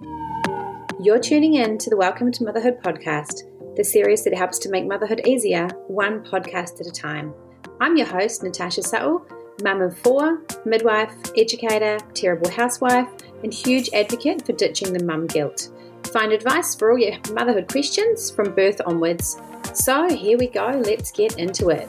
You're tuning in to the Welcome to Motherhood podcast, the series that helps to make motherhood easier, one podcast at a time. I'm your host, Natasha Suttle, mum of four, midwife, educator, terrible housewife, and huge advocate for ditching the mum guilt. Find advice for all your motherhood questions from birth onwards. So here we go, let's get into it.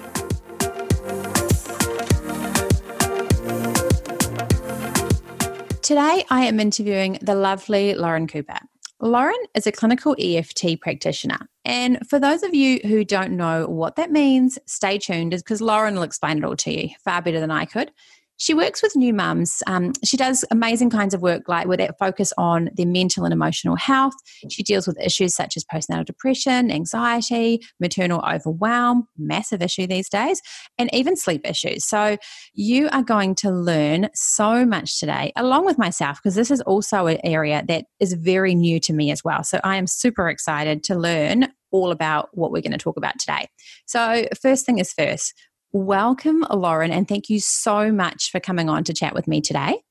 Today, I am interviewing the lovely Lauren Cooper. Lauren is a clinical EFT practitioner. And for those of you who don't know what that means, stay tuned because Lauren will explain it all to you far better than I could. She works with new mums. Um, she does amazing kinds of work, like with that focus on their mental and emotional health. She deals with issues such as postnatal depression, anxiety, maternal overwhelm, massive issue these days, and even sleep issues. So, you are going to learn so much today, along with myself, because this is also an area that is very new to me as well. So, I am super excited to learn all about what we're going to talk about today. So, first thing is first, Welcome, Lauren, and thank you so much for coming on to chat with me today.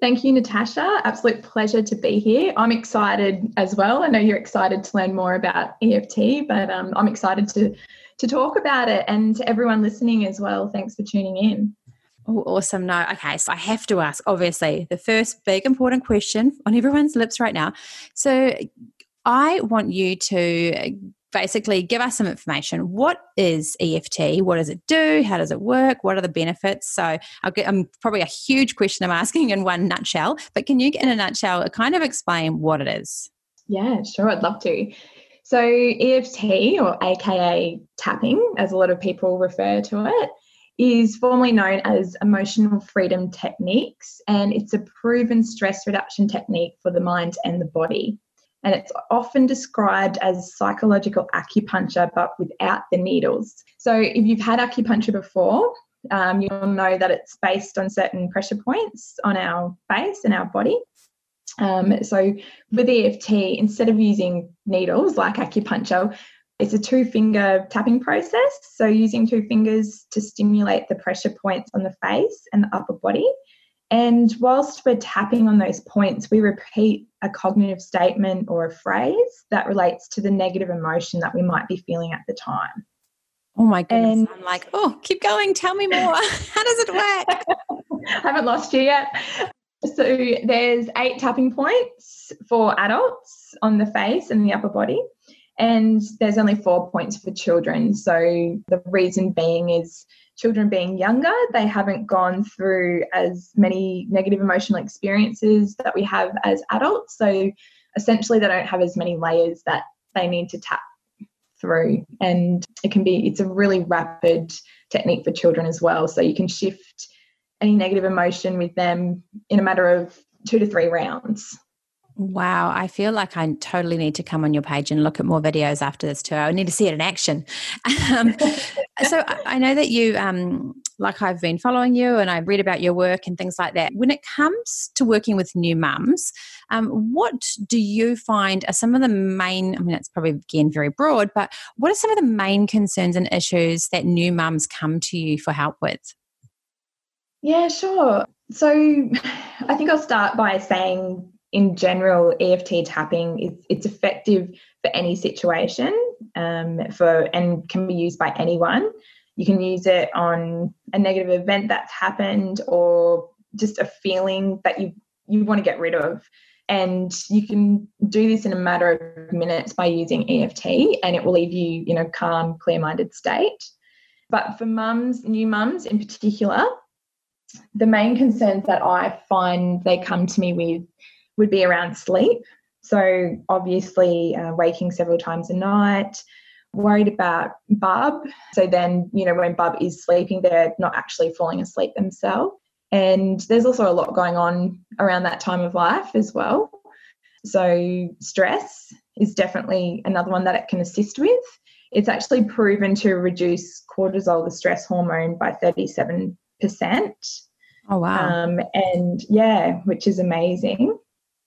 Thank you, Natasha. Absolute pleasure to be here. I'm excited as well. I know you're excited to learn more about EFT, but um, I'm excited to to talk about it and to everyone listening as well. Thanks for tuning in. Oh, awesome. No, okay. So I have to ask, obviously, the first big important question on everyone's lips right now. So I want you to basically give us some information. What is EFT? What does it do? How does it work? What are the benefits? So I'll get, I'm probably a huge question I'm asking in one nutshell, but can you, in a nutshell, kind of explain what it is? Yeah, sure. I'd love to. So EFT, or AKA tapping, as a lot of people refer to it, is formally known as emotional freedom techniques, and it's a proven stress reduction technique for the mind and the body and it's often described as psychological acupuncture but without the needles. So, if you've had acupuncture before, um, you'll know that it's based on certain pressure points on our face and our body. Um, so, with EFT, instead of using needles like acupuncture, it's a two finger tapping process. So, using two fingers to stimulate the pressure points on the face and the upper body. And whilst we're tapping on those points, we repeat a cognitive statement or a phrase that relates to the negative emotion that we might be feeling at the time. Oh my goodness. And I'm like, oh, keep going. Tell me more. How does it work? I haven't lost you yet. So there's eight tapping points for adults on the face and the upper body. And there's only four points for children. So the reason being is children being younger, they haven't gone through as many negative emotional experiences that we have as adults. So essentially, they don't have as many layers that they need to tap through. And it can be, it's a really rapid technique for children as well. So you can shift any negative emotion with them in a matter of two to three rounds. Wow, I feel like I totally need to come on your page and look at more videos after this too. I need to see it in action. Um, so I know that you, um, like I've been following you and I've read about your work and things like that. When it comes to working with new mums, um, what do you find are some of the main? I mean, it's probably again very broad, but what are some of the main concerns and issues that new mums come to you for help with? Yeah, sure. So I think I'll start by saying in general, EFT tapping is it's effective for any situation um, for and can be used by anyone. You can use it on a negative event that's happened or just a feeling that you you want to get rid of. And you can do this in a matter of minutes by using EFT, and it will leave you in a calm, clear minded state. But for mums, new mums in particular, the main concerns that I find they come to me with would be around sleep. So, obviously, uh, waking several times a night, worried about Bub. So, then, you know, when Bub is sleeping, they're not actually falling asleep themselves. And there's also a lot going on around that time of life as well. So, stress is definitely another one that it can assist with. It's actually proven to reduce cortisol, the stress hormone, by 37%. Oh, wow. Um, and yeah, which is amazing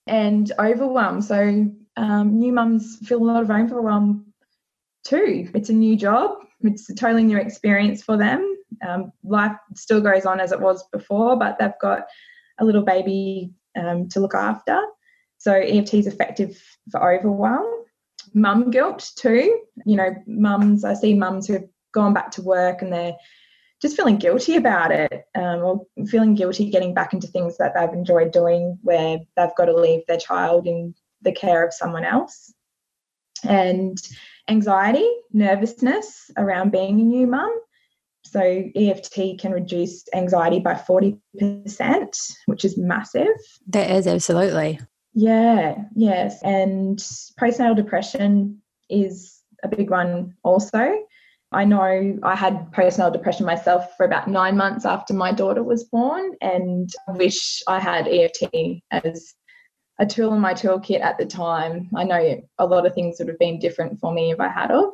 and overwhelm. So um, new mums feel a lot of overwhelm too. It's a new job. It's a totally new experience for them. Um, life still goes on as it was before, but they've got a little baby um, to look after. So EFT is effective for overwhelm. Mum guilt too. You know, mums, I see mums who've gone back to work and they're just feeling guilty about it um, or feeling guilty getting back into things that they've enjoyed doing where they've got to leave their child in the care of someone else. And anxiety, nervousness around being a new mum. So EFT can reduce anxiety by 40%, which is massive. That is absolutely. Yeah, yes. And postnatal depression is a big one also. I know I had postnatal depression myself for about nine months after my daughter was born, and I wish I had EFT as a tool in my toolkit at the time. I know a lot of things would have been different for me if I had of.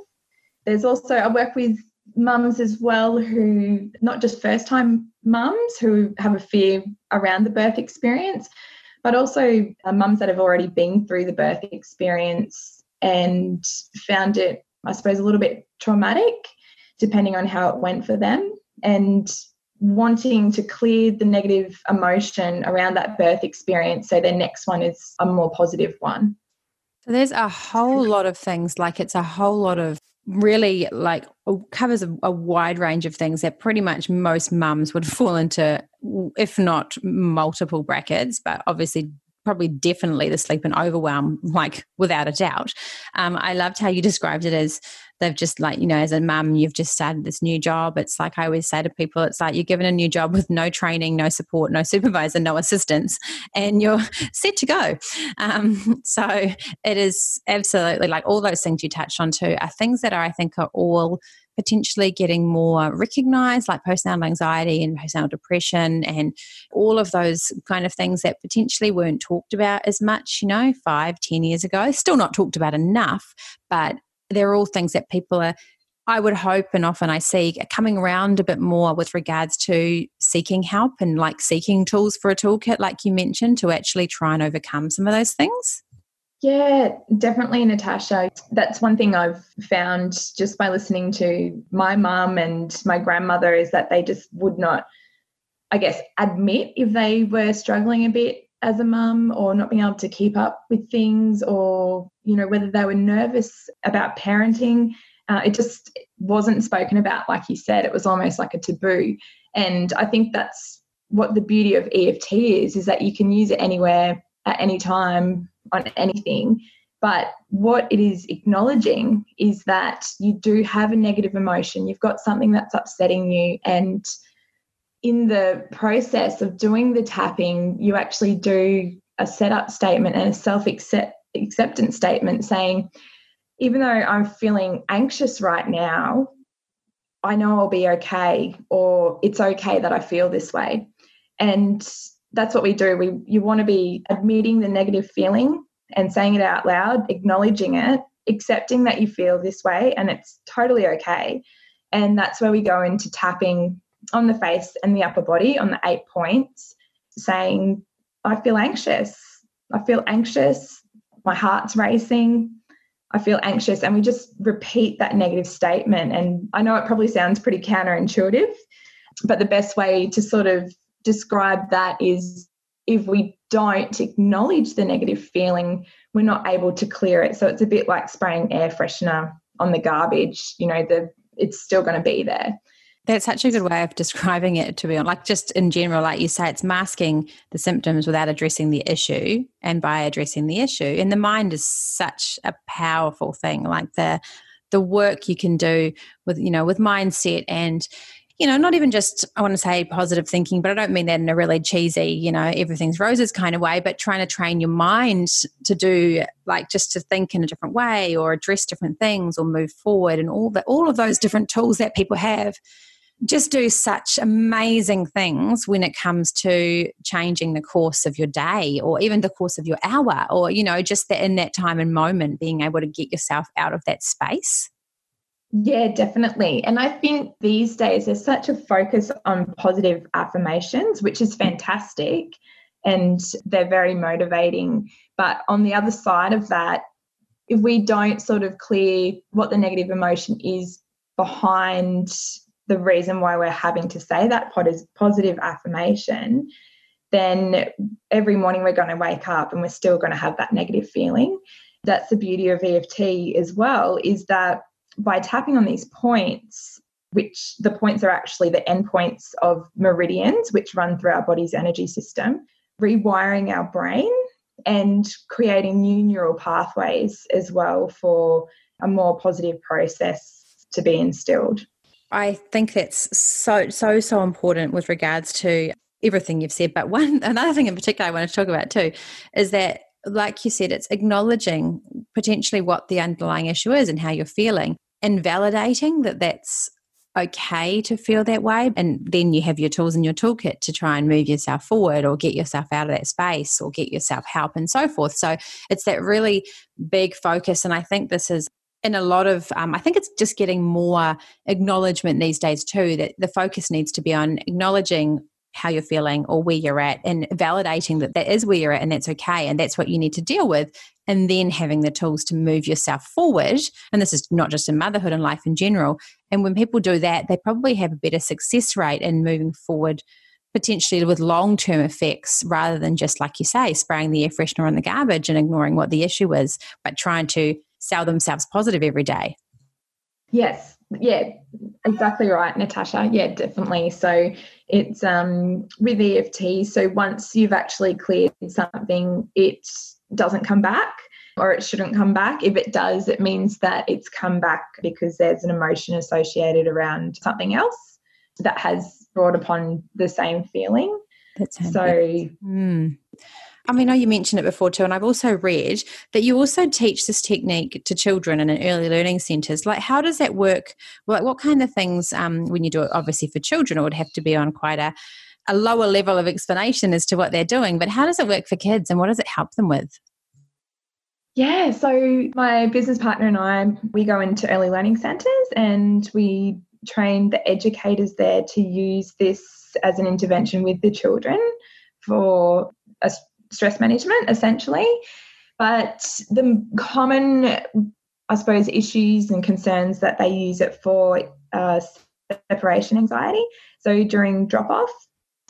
There's also I work with mums as well who not just first time mums who have a fear around the birth experience, but also uh, mums that have already been through the birth experience and found it I suppose, a little bit traumatic, depending on how it went for them. And wanting to clear the negative emotion around that birth experience so their next one is a more positive one. So there's a whole lot of things, like it's a whole lot of really like covers a, a, wide range of things that pretty much most mums would fall into if not multiple brackets but obviously probably definitely the sleep and overwhelm, like without a doubt. Um, I loved how you described it as they've just like, you know, as a mum, you've just started this new job. It's like I always say to people, it's like you're given a new job with no training, no support, no supervisor, no assistance, and you're set to go. Um, so it is absolutely like all those things you touched on too are things that are, I think, are all potentially getting more recognized, like postnatal anxiety and postnatal depression, and all of those kind of things that potentially weren't talked about as much, you know, five, ten years ago. Still not talked about enough, but they're all things that people are I would hope, and often I see coming around a bit more with regards to seeking help and like seeking tools for a toolkit, like you mentioned, to actually try and overcome some of those things. Yeah, definitely, Natasha. That's one thing I've found just by listening to my mum and my grandmother is that they just would not, I guess, admit if they were struggling a bit as a mum or not being able to keep up with things or, you know, whether they were nervous about parenting. Uh, it just wasn't spoken about, like you said. It was almost like a taboo. And I think that's what the beauty of EFT is, is that you can use it anywhere at any time on anything. But what it is acknowledging is that you do have a negative emotion, you've got something that's upsetting you. And in the process of doing the tapping, you actually do a setup statement and a self acceptance statement saying, even though I'm feeling anxious right now, I know I'll be okay, or it's okay that I feel this way. And that's what we do. We you want to be admitting the negative feeling and saying it out loud, acknowledging it, accepting that you feel this way and it's totally okay. And that's where we go into tapping on the face and the upper body on the eight points, saying, I feel anxious. I feel anxious. My heart's racing. I feel anxious. And we just repeat that negative statement. And I know it probably sounds pretty counterintuitive, but the best way to sort of describe that is if we don't acknowledge the negative feeling, we're not able to clear it. So it's a bit like spraying air freshener on the garbage, you know, the it's still going to be there. That's such a good way of describing it, to be honest. Like, just in general, like you say, it's masking the symptoms without addressing the issue and by addressing the issue. And the mind is such a powerful thing. Like, the the work you can do with you know with mindset and you know, not even just, I want to say positive thinking, but I don't mean that in a really cheesy, you know, everything's roses kind of way, but trying to train your mind to do like just to think in a different way or address different things or move forward and all that, all of those different tools that people have. Just do such amazing things when it comes to changing the course of your day or even the course of your hour or you know just that in that time and moment being able to get yourself out of that space yeah, definitely. And I think these days there's such a focus on positive affirmations, which is fantastic and they're very motivating. But on the other side of that, if we don't sort of clear what the negative emotion is behind the reason why we're having to say that positive affirmation, then every morning we're going to wake up and we're still going to have that negative feeling. That's the beauty of EFT as well, is that by tapping on these points, which the points are actually the endpoints of meridians, which run through our body's energy system, rewiring our brain and creating new neural pathways as well for a more positive process to be instilled. I think that's so so so important with regards to everything you've said. But one another thing in particular I want to talk about too is that like you said, it's acknowledging potentially what the underlying issue is and how you're feeling and validating that that's okay to feel that way. And then you have your tools in your toolkit to try and move yourself forward or get yourself out of that space or get yourself help and so forth. So it's that really big focus. And I think this is in a lot of um, i think it's just getting more acknowledgement these days too that the focus needs to be on acknowledging how you're feeling or where you're at and validating that that is where you're at and that's okay and that's what you need to deal with and then having the tools to move yourself forward and this is not just in motherhood and life in general and when people do that they probably have a better success rate in moving forward potentially with long term effects rather than just like you say spraying the air freshener on the garbage and ignoring what the issue is but trying to sell themselves positive every day. Yes, yeah, exactly right, Natasha. Yeah, definitely. So it's um with EFT. So once you've actually cleared something, it doesn't come back or it shouldn't come back. If it does, it means that it's come back because there's an emotion associated around something else that has brought upon the same feeling. That's so. Mm. I mean, I know you mentioned it before too, and I've also read that you also teach this technique to children in early learning centres. Like, how does that work? Like, what kind of things, um, when you do it obviously for children, it would have to be on quite a, a lower level of explanation as to what they're doing, but how does it work for kids and what does it help them with? Yeah, so my business partner and I, we go into early learning centres and we train the educators there to use this as an intervention with the children for a stress management essentially. But the common, I suppose, issues and concerns that they use it for uh, separation anxiety. So during drop off,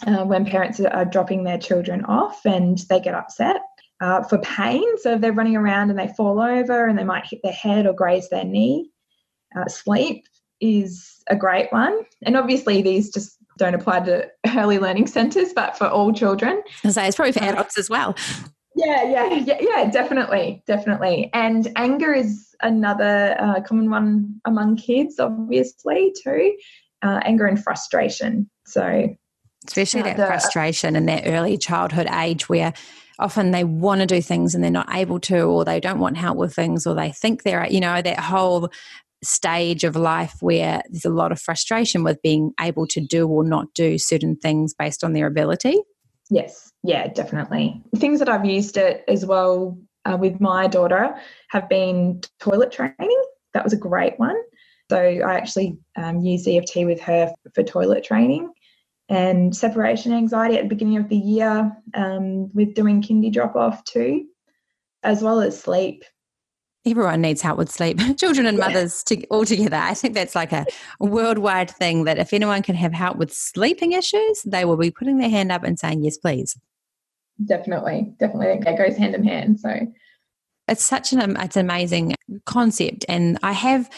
uh, when parents are dropping their children off and they get upset. Uh, for pain, so if they're running around and they fall over and they might hit their head or graze their knee, uh, sleep is a great one. And obviously, these just don't apply to early learning centres, but for all children. I say it's probably for uh, adults as well. Yeah, yeah, yeah, yeah, definitely, definitely. And anger is another uh, common one among kids, obviously, too. Uh, anger and frustration. So, especially that the, frustration in that early childhood age where often they want to do things and they're not able to, or they don't want help with things, or they think they're, you know, that whole stage of life where there's a lot of frustration with being able to do or not do certain things based on their ability? Yes, yeah, definitely. Things that I've used it as well uh, with my daughter have been toilet training. That was a great one. So I actually um, used EFT with her for toilet training and separation anxiety at the beginning of the year um, with doing kindy drop off too, as well as sleep everyone needs help with sleep. Children and mothers to, all together. I think that's like a worldwide thing that if anyone can have help with sleeping issues they will be putting their hand up and saying yes please. Definitely. Definitely. It goes hand in hand. So it's such an it's an amazing concept. And i have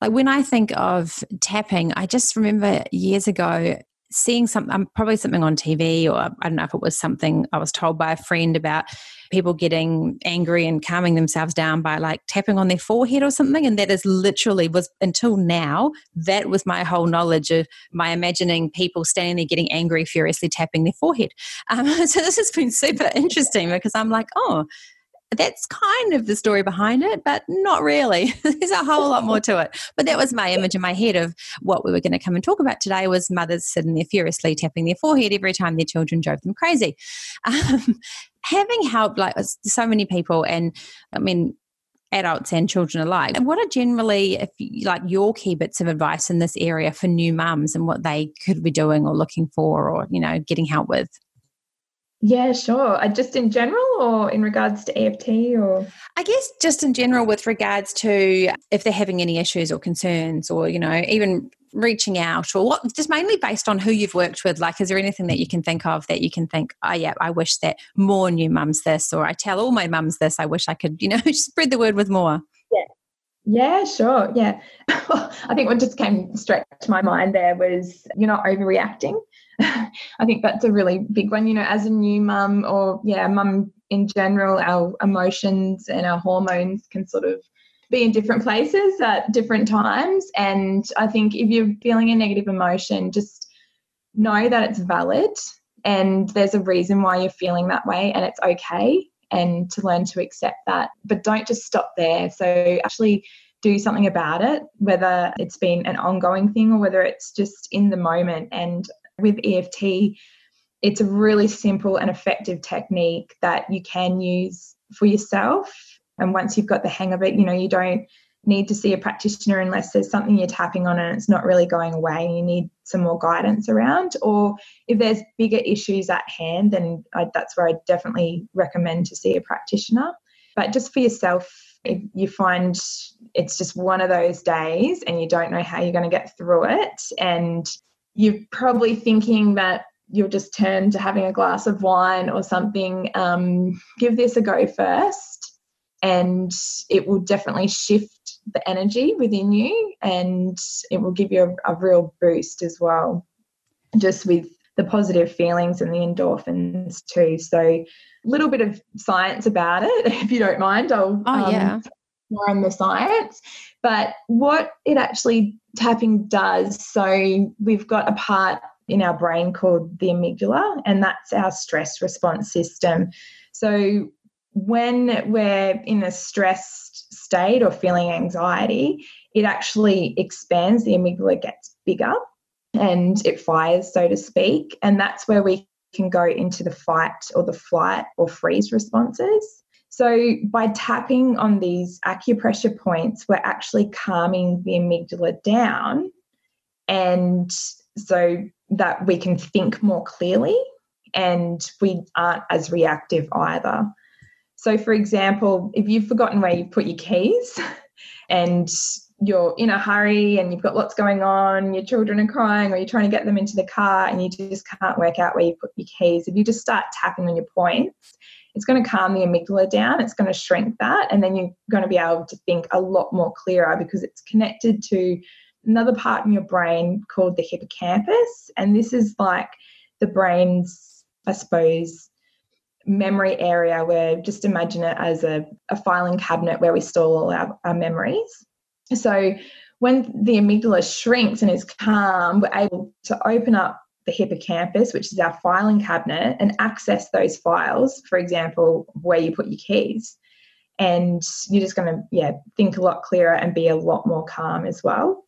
like when i think of tapping i just remember years ago seeing something, um, probably something on TV, or I don't know if it was something I was told by a friend about people getting angry and calming themselves down by like tapping on their forehead or something. And that is literally was until now, that was my whole knowledge of my imagining people standing there getting angry, furiously tapping their forehead. Um, so this has been super interesting because I'm like, oh, that's kind of the story behind it, but not really. There's a whole lot more to it. But that was my image in my head of what we were going to come and talk about today was mothers sitting there furiously tapping their forehead every time their children drove them crazy. Um, having helped like so many people and I mean adults and children alike. What are generally, if you, like your key bits of advice in this area for new mums and what they could be doing or looking for, or you know, getting help with? Yeah, sure. Uh, just in general or in regards to EFT or? I guess just in general with regards to if they're having any issues or concerns or you know even reaching out or what just mainly based on who you've worked with. Like is there anything that you can think of that you can think oh yeah i wish that more new mums this or i tell all my mums this. I wish i could you know spread the word with more. Yeah. Yeah sure. Yeah. I think what just came straight to my mind there was you're not overreacting i think that's a really big one you know as a new mum or yeah mum in general our emotions and our hormones can sort of be in different places at different times. And I think if you're feeling a negative emotion, just know that it's valid and there's a reason why you're feeling that way and it's okay and to learn to accept that. But don't just stop there. So actually do something about it, whether it's been an ongoing thing or whether it's just in the moment. And with EFT, it's a really simple and effective technique that you can use for yourself and once you've got the hang of it, you know, you don't need to see a practitioner unless there's something you're tapping on and it's not really going away and you need some more guidance around. Or if there's bigger issues at hand, then I, that's where I definitely recommend to see a practitioner. But just for yourself, if you find it's just one of those days and you don't know how you're going to get through it, and you're probably thinking that you'll just turn to having a glass of wine or something, um, give this a go first and it will definitely shift the energy within you and it will give you a, a real boost as well just with the positive feelings and the endorphins too so a little bit of science about it if you don't mind i'll oh, yeah. More on the science but what it actually tapping does so we've got a part in our brain called the amygdala and that's our stress response system so when we're in a stressed state or feeling anxiety, it actually expands, the amygdala gets bigger and it fires, so to speak. And that's where we can go into the fight or the flight or freeze responses. So, by tapping on these acupressure points, we're actually calming the amygdala down, and so that we can think more clearly and we aren't as reactive either. So, for example, if you've forgotten where you've put your keys and you're in a hurry and you've got lots going on, your children are crying, or you're trying to get them into the car and you just can't work out where you put your keys, if you just start tapping on your points, it's going to calm the amygdala down, it's going to shrink that, and then you're going to be able to think a lot more clearer because it's connected to another part in your brain called the hippocampus. And this is like the brain's, I suppose, memory area where just imagine it as a, a filing cabinet where we store all our, our memories. So when the amygdala shrinks and is calm, we're able to open up the hippocampus, which is our filing cabinet, and access those files, for example, where you put your keys. And you're just going to, yeah, think a lot clearer and be a lot more calm as well.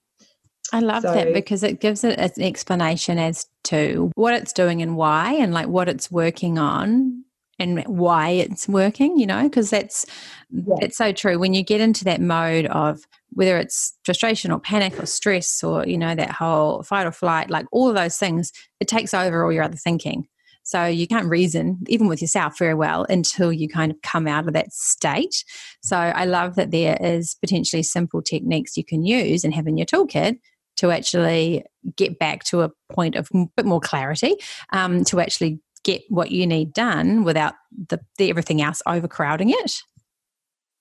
I love so, that because it gives it an explanation as to what it's doing and why, and like what it's working on and why it's working you know because that's yeah. it's so true. When you get into that mode of whether it's frustration or panic or stress or you know that whole fight or flight like all of those things it takes over all your other thinking. So you can't reason even with yourself very well until you kind of come out of that state. So i love that there is potentially simple techniques you can use and have in your toolkit to actually get back to a point of a bit more clarity um, to actually get what you need done without the, the everything else overcrowding it.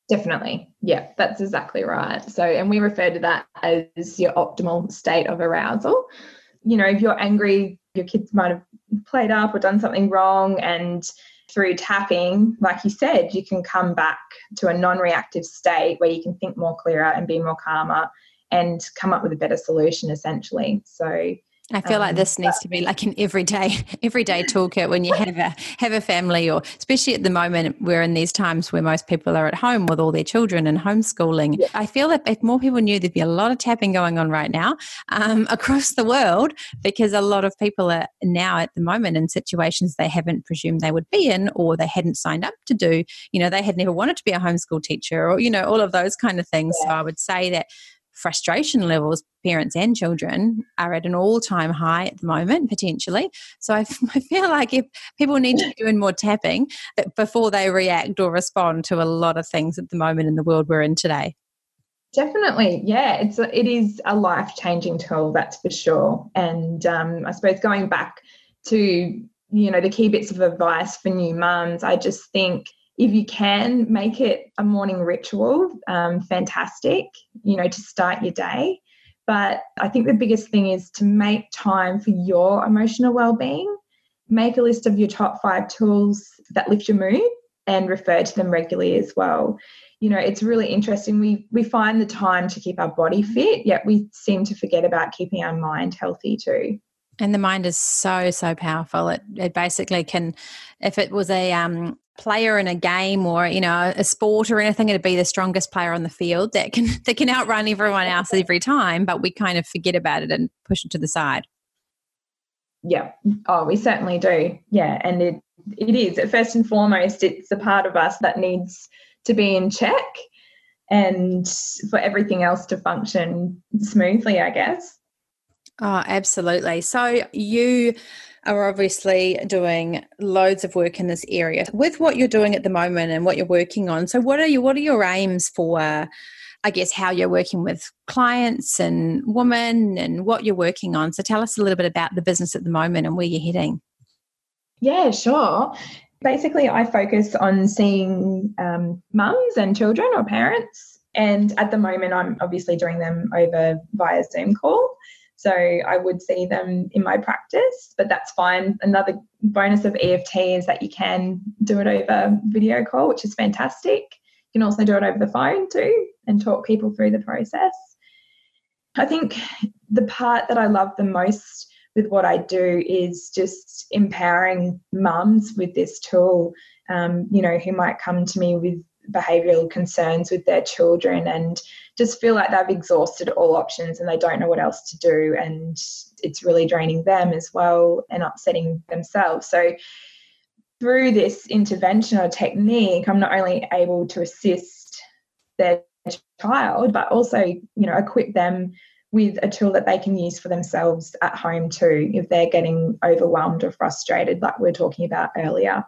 Definitely. Yeah, that's exactly right. So, and we refer to that as your optimal state of arousal. You know, if you're angry, your kids might have played up or done something wrong, and through tapping, like you said, you can come back to a non reactive state where you can think more clearer and be more calmer and come up with a better solution essentially. So, I feel um, like this needs to be like an everyday everyday toolkit when you have a have a family or especially at the moment we're in these times where most people are at home with all their children and homeschooling. Yeah. I feel that if more people knew there'd be a lot of tapping going on right now um, across the world because a lot of people are now at the moment in situations they haven't presumed they would be in or they hadn't signed up to do. You know, they had never wanted to be a homeschool teacher or, you know, all of those kind of things. Yeah. So I would say that frustration levels, parents and children, are at an all time high at the moment, potentially. So I, I feel like if people need to be doing more tapping before they react or respond to a lot of things at the moment in the world we're in today. Definitely, yeah. It's a, it is a life changing tool, that's for sure. And um, I suppose going back to you know the key bits of advice for new mums, I just think if you can make it a morning ritual, um, fantastic. You know to start your day. But I think the biggest thing is to make time for your emotional well-being. Make a list of your top five tools that lift your mood and refer to them regularly as well you know it's really interesting we we find the time to keep our body fit yet we seem to forget about keeping our mind healthy too and the mind is so so powerful. It it basically can if it was a um player in a game or you know a sport or anything it'd be the strongest player on the field that can that can outrun everyone else every time but we kind of forget about it and push it to the side. Yeah. Oh we certainly do. Yeah. And it it is. First and foremost it's a part of us that needs to be in check and for everything else to function smoothly, I guess. Oh, absolutely. So you are obviously doing loads of work in this area. With what you're doing at the moment and what you're working on, so what are you what are your aims for I guess how you're working with clients and women and what you're working on. So tell us a little bit about the business at the moment and where you're heading. Yeah, sure basically, I focus on seeing um, mums and children or parents. And at the moment, I'm obviously doing them over via Zoom call. So I would see them in my practice, but that's fine. Another bonus of EFT is that you can do it over video call, which is fantastic. You can also do it over the phone too and talk people through the process. I think the part that I love the most with what I do is just empowering mums with this tool, um, you know, who might come to me with behavioural concerns with their children and just feel like they've exhausted all options and they don't know what else to do. And it's really draining them as well and upsetting themselves. So, through this intervention or technique, I'm not only able to assist their child, but also, you know, equip them with a tool that they can use for themselves at home too, if they're getting overwhelmed or frustrated, like we are talking about earlier.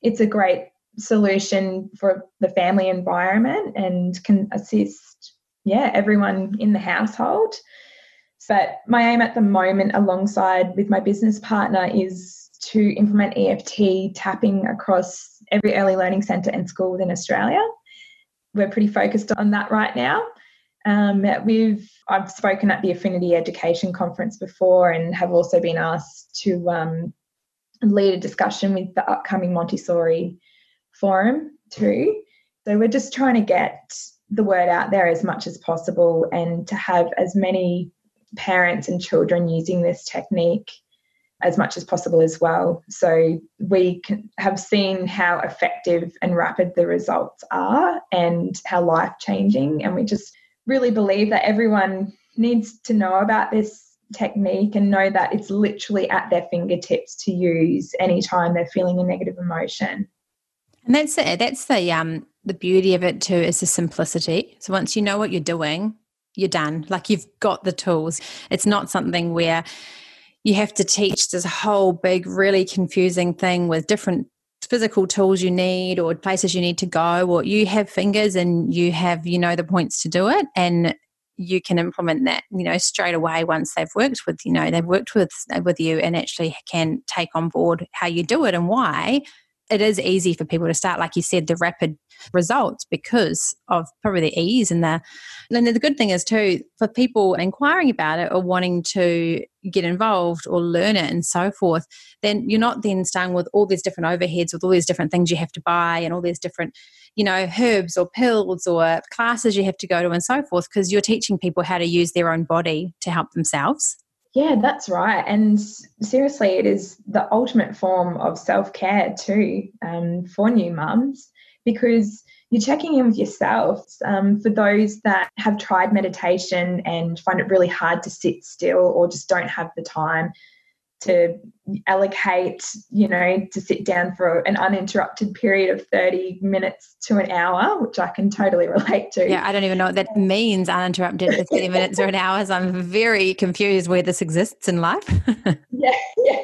It's a great solution for the family environment and can assist, yeah, everyone in the household. But my aim at the moment, alongside with my business partner, is to implement EFT tapping across every early learning centre and school within Australia. We're pretty focused on that right now. Um, we've I've spoken at the Affinity Education Conference before, and have also been asked to um, lead a discussion with the upcoming Montessori forum too. So we're just trying to get the word out there as much as possible, and to have as many parents and children using this technique as much as possible as well. So we can, have seen how effective and rapid the results are and how life changing. And we just really believe that everyone needs to know about this technique and know that it's literally at their fingertips to use anytime they're feeling a negative emotion. And that's the, that's the um the beauty of it too is the simplicity. So once you know what you're doing, you're done. Like you've got the tools. It's not something where you have to teach this whole big, really confusing thing with different physical tools you need or places you need to go or you have fingers and you have you know the points to do it and you can implement that you know straight away once they've worked with you know they've worked with with you and actually can take on board how you do it and why it is easy for people to start, like you said, the rapid results because of probably the ease and the. And the good thing is too for people inquiring about it or wanting to get involved or learn it and so forth. Then you're not then stung with all these different overheads with all these different things you have to buy and all these different, you know, herbs or pills or classes you have to go to and so forth because you're teaching people how to use their own body to help themselves. Yeah, that's right. And seriously, it is the ultimate form of self care too um, for new mums because you're checking in with yourself. Um, for those that have tried meditation and find it really hard to sit still or just don't have the time, to allocate, you know, to sit down for an uninterrupted period of 30 minutes to an hour, which I can totally relate to. Yeah, I don't even know what that means, uninterrupted for 30 minutes or an hour. So I'm very confused where this exists in life. yeah, yeah,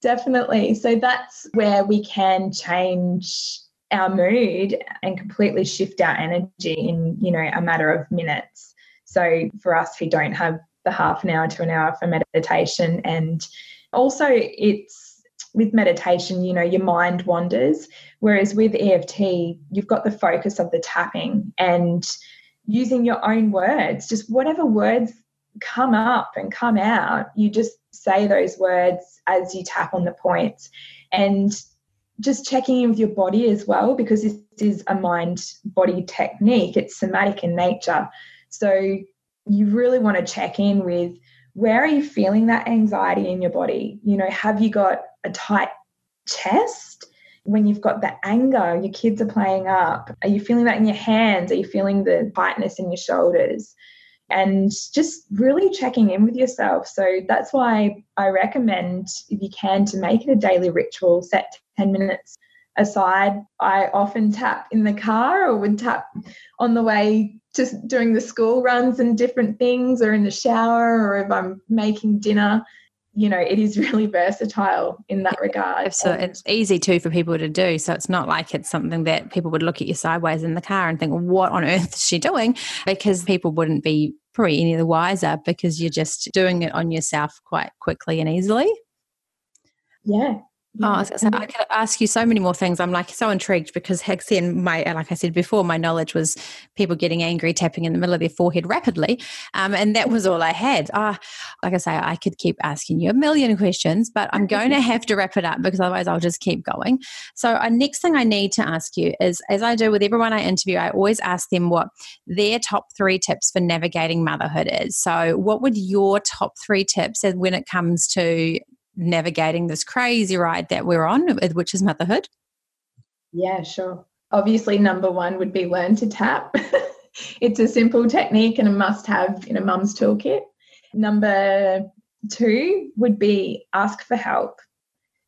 definitely. So that's where we can change our mood and completely shift our energy in, you know, a matter of minutes. So for us who don't have the half an hour to an hour for meditation and also it's with meditation, you know, your mind wanders. Whereas with EFT, you've got the focus of the tapping and using your own words, just whatever words come up and come out, you just say those words as you tap on the points. And just checking in with your body as well, because this is a mind body technique, it's somatic in nature. So you really want to check in with where are you feeling that anxiety in your body? You know, have you got a tight chest? When you've got the anger, your kids are playing up. Are you feeling that in your hands? Are you feeling the tightness in your shoulders? And just really checking in with yourself. So that's why I recommend, if you can, to make it a daily ritual, set 10 minutes aside. I often tap in the car or would tap on the way to doing the school runs and different things, or in the shower, or if I'm making dinner. You know, it is really versatile in that regard. So it's easy too for people to do. So it's not like it's something that people would look at you sideways in the car and think, what on earth is she doing? Because people wouldn't be probably any the wiser because you're just doing it on yourself quite quickly and easily. Yeah, Oh, I, was say, I could ask you so many more things. I'm like so intrigued because Hexen, my like I said before, my knowledge was people getting angry, tapping in the middle of their forehead rapidly, um, and that was all I had. Uh, like I say, I could keep asking you a million questions, but I'm going to have to wrap it up because otherwise I'll just keep going. So, uh, next thing I need to ask you is, as I do with everyone I interview, I always ask them what their top three tips for navigating motherhood is. So, what would your top three tips as when it comes to navigating this crazy ride that we're on, which is motherhood? Yeah, sure. Obviously, number one would be learn to tap. it's a simple technique and a must have in a mum's toolkit. Number two would be ask for help.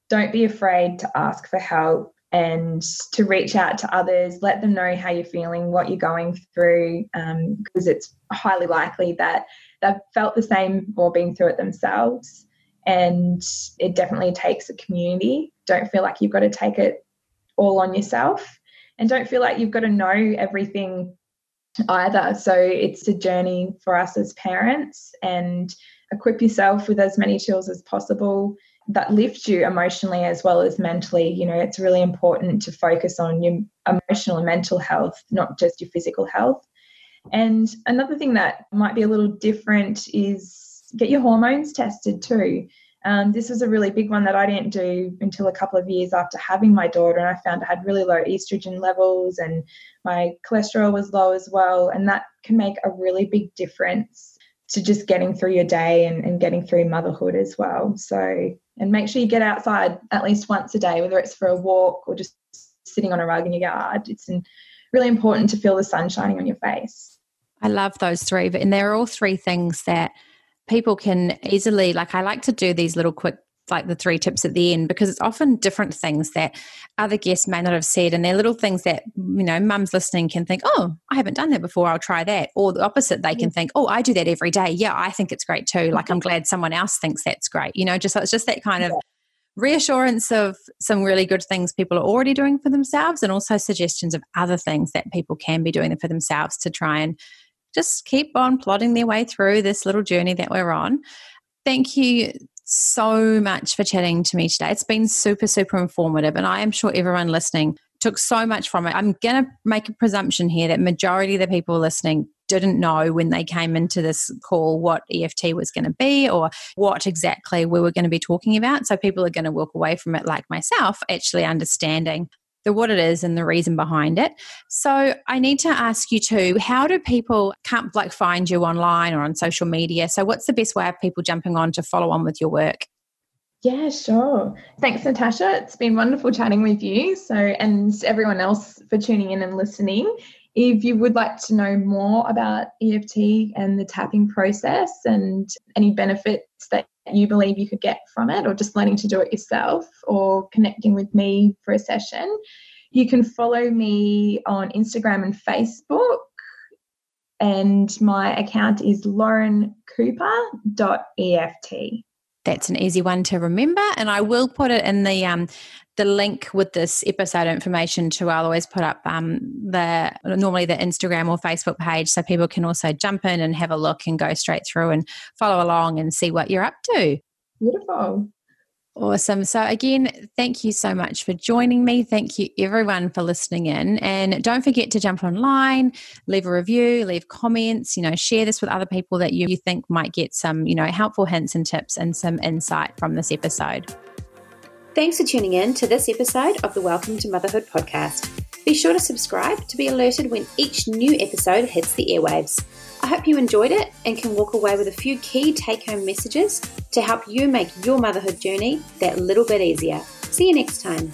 Don't be afraid to ask for help and to reach out to others, let them know how you're feeling, what you're going through, because um, it's highly likely that they've felt the same or been through it themselves and it definitely takes a community. Don't feel like you've got to take it all on yourself and don't feel like you've got to know everything either. So it's a journey for us as parents and equip yourself with as many tools as possible that lift you emotionally as well as mentally. You know, it's really important to focus on your emotional and mental health, not just your physical health. And another thing that might be a little different is get your hormones tested too. Um, this was a really big one that I didn't do until a couple of years after having my daughter, and I found I had really low estrogen levels and my cholesterol was low as well. And that can make a really big difference to just getting through your day and, and getting through motherhood as well. So, and make sure you get outside at least once a day, whether it's for a walk or just sitting on a rug in your yard. It's really important to feel the sun shining on your face. I love those three, but and they're all three things that people can easily like i like to do these little quick like the three tips at the end because it's often different things that other guests may not have said and they're little things that you know mums listening can think oh i haven't done that before i'll try that. Or the opposite they can think oh i do that every day. Yeah i think it's great too. Like i'm glad someone else thinks that's great. You know just it's just that kind of reassurance of some really good things people are already doing for themselves and also suggestions of other things that people can be doing for themselves to try and just keep on plodding their way through this little journey that we're on. Thank you so much for chatting to me today. It's been super, super informative, and I am sure everyone listening took so much from it. I'm going to make a presumption here that majority of the people listening didn't know when they came into this call what EFT was going to be or what exactly we were going to be talking about. So people are going to walk away from it like myself, actually understanding the what it is and the reason behind it. So I need to ask you too, how do people can't like find you online or on social media? So what's the best way of people jumping on to follow on with your work? Yeah, sure. Thanks, Natasha. It's been wonderful chatting with you. So, and everyone else for tuning in and listening. If you would like to know more about EFT and the tapping process and any benefits you believe you could get from it, or just learning to do it yourself, or connecting with me for a session, you can follow me on Instagram and Facebook. And my account is laurencooper.eft. That's an easy one to remember, and I will put it in the um, the link with this episode information too. I'll always put up um, the normally the Instagram or Facebook page so people can also jump in and have a look and go straight through and follow along and see what you're up to. Beautiful. Awesome. So, again, thank you so much for joining me. Thank you, everyone, for listening in. And don't forget to jump online, leave a review, leave comments, you know, share this with other people that you, you think might get some, you know, helpful hints and tips and some insight from this episode. Thanks for tuning in to this episode of the Welcome to Motherhood podcast. Be sure to subscribe to be alerted when each new episode hits the airwaves. I hope you enjoyed it and can walk away with a few key take home messages to help you make your motherhood journey that little bit easier. See you next time.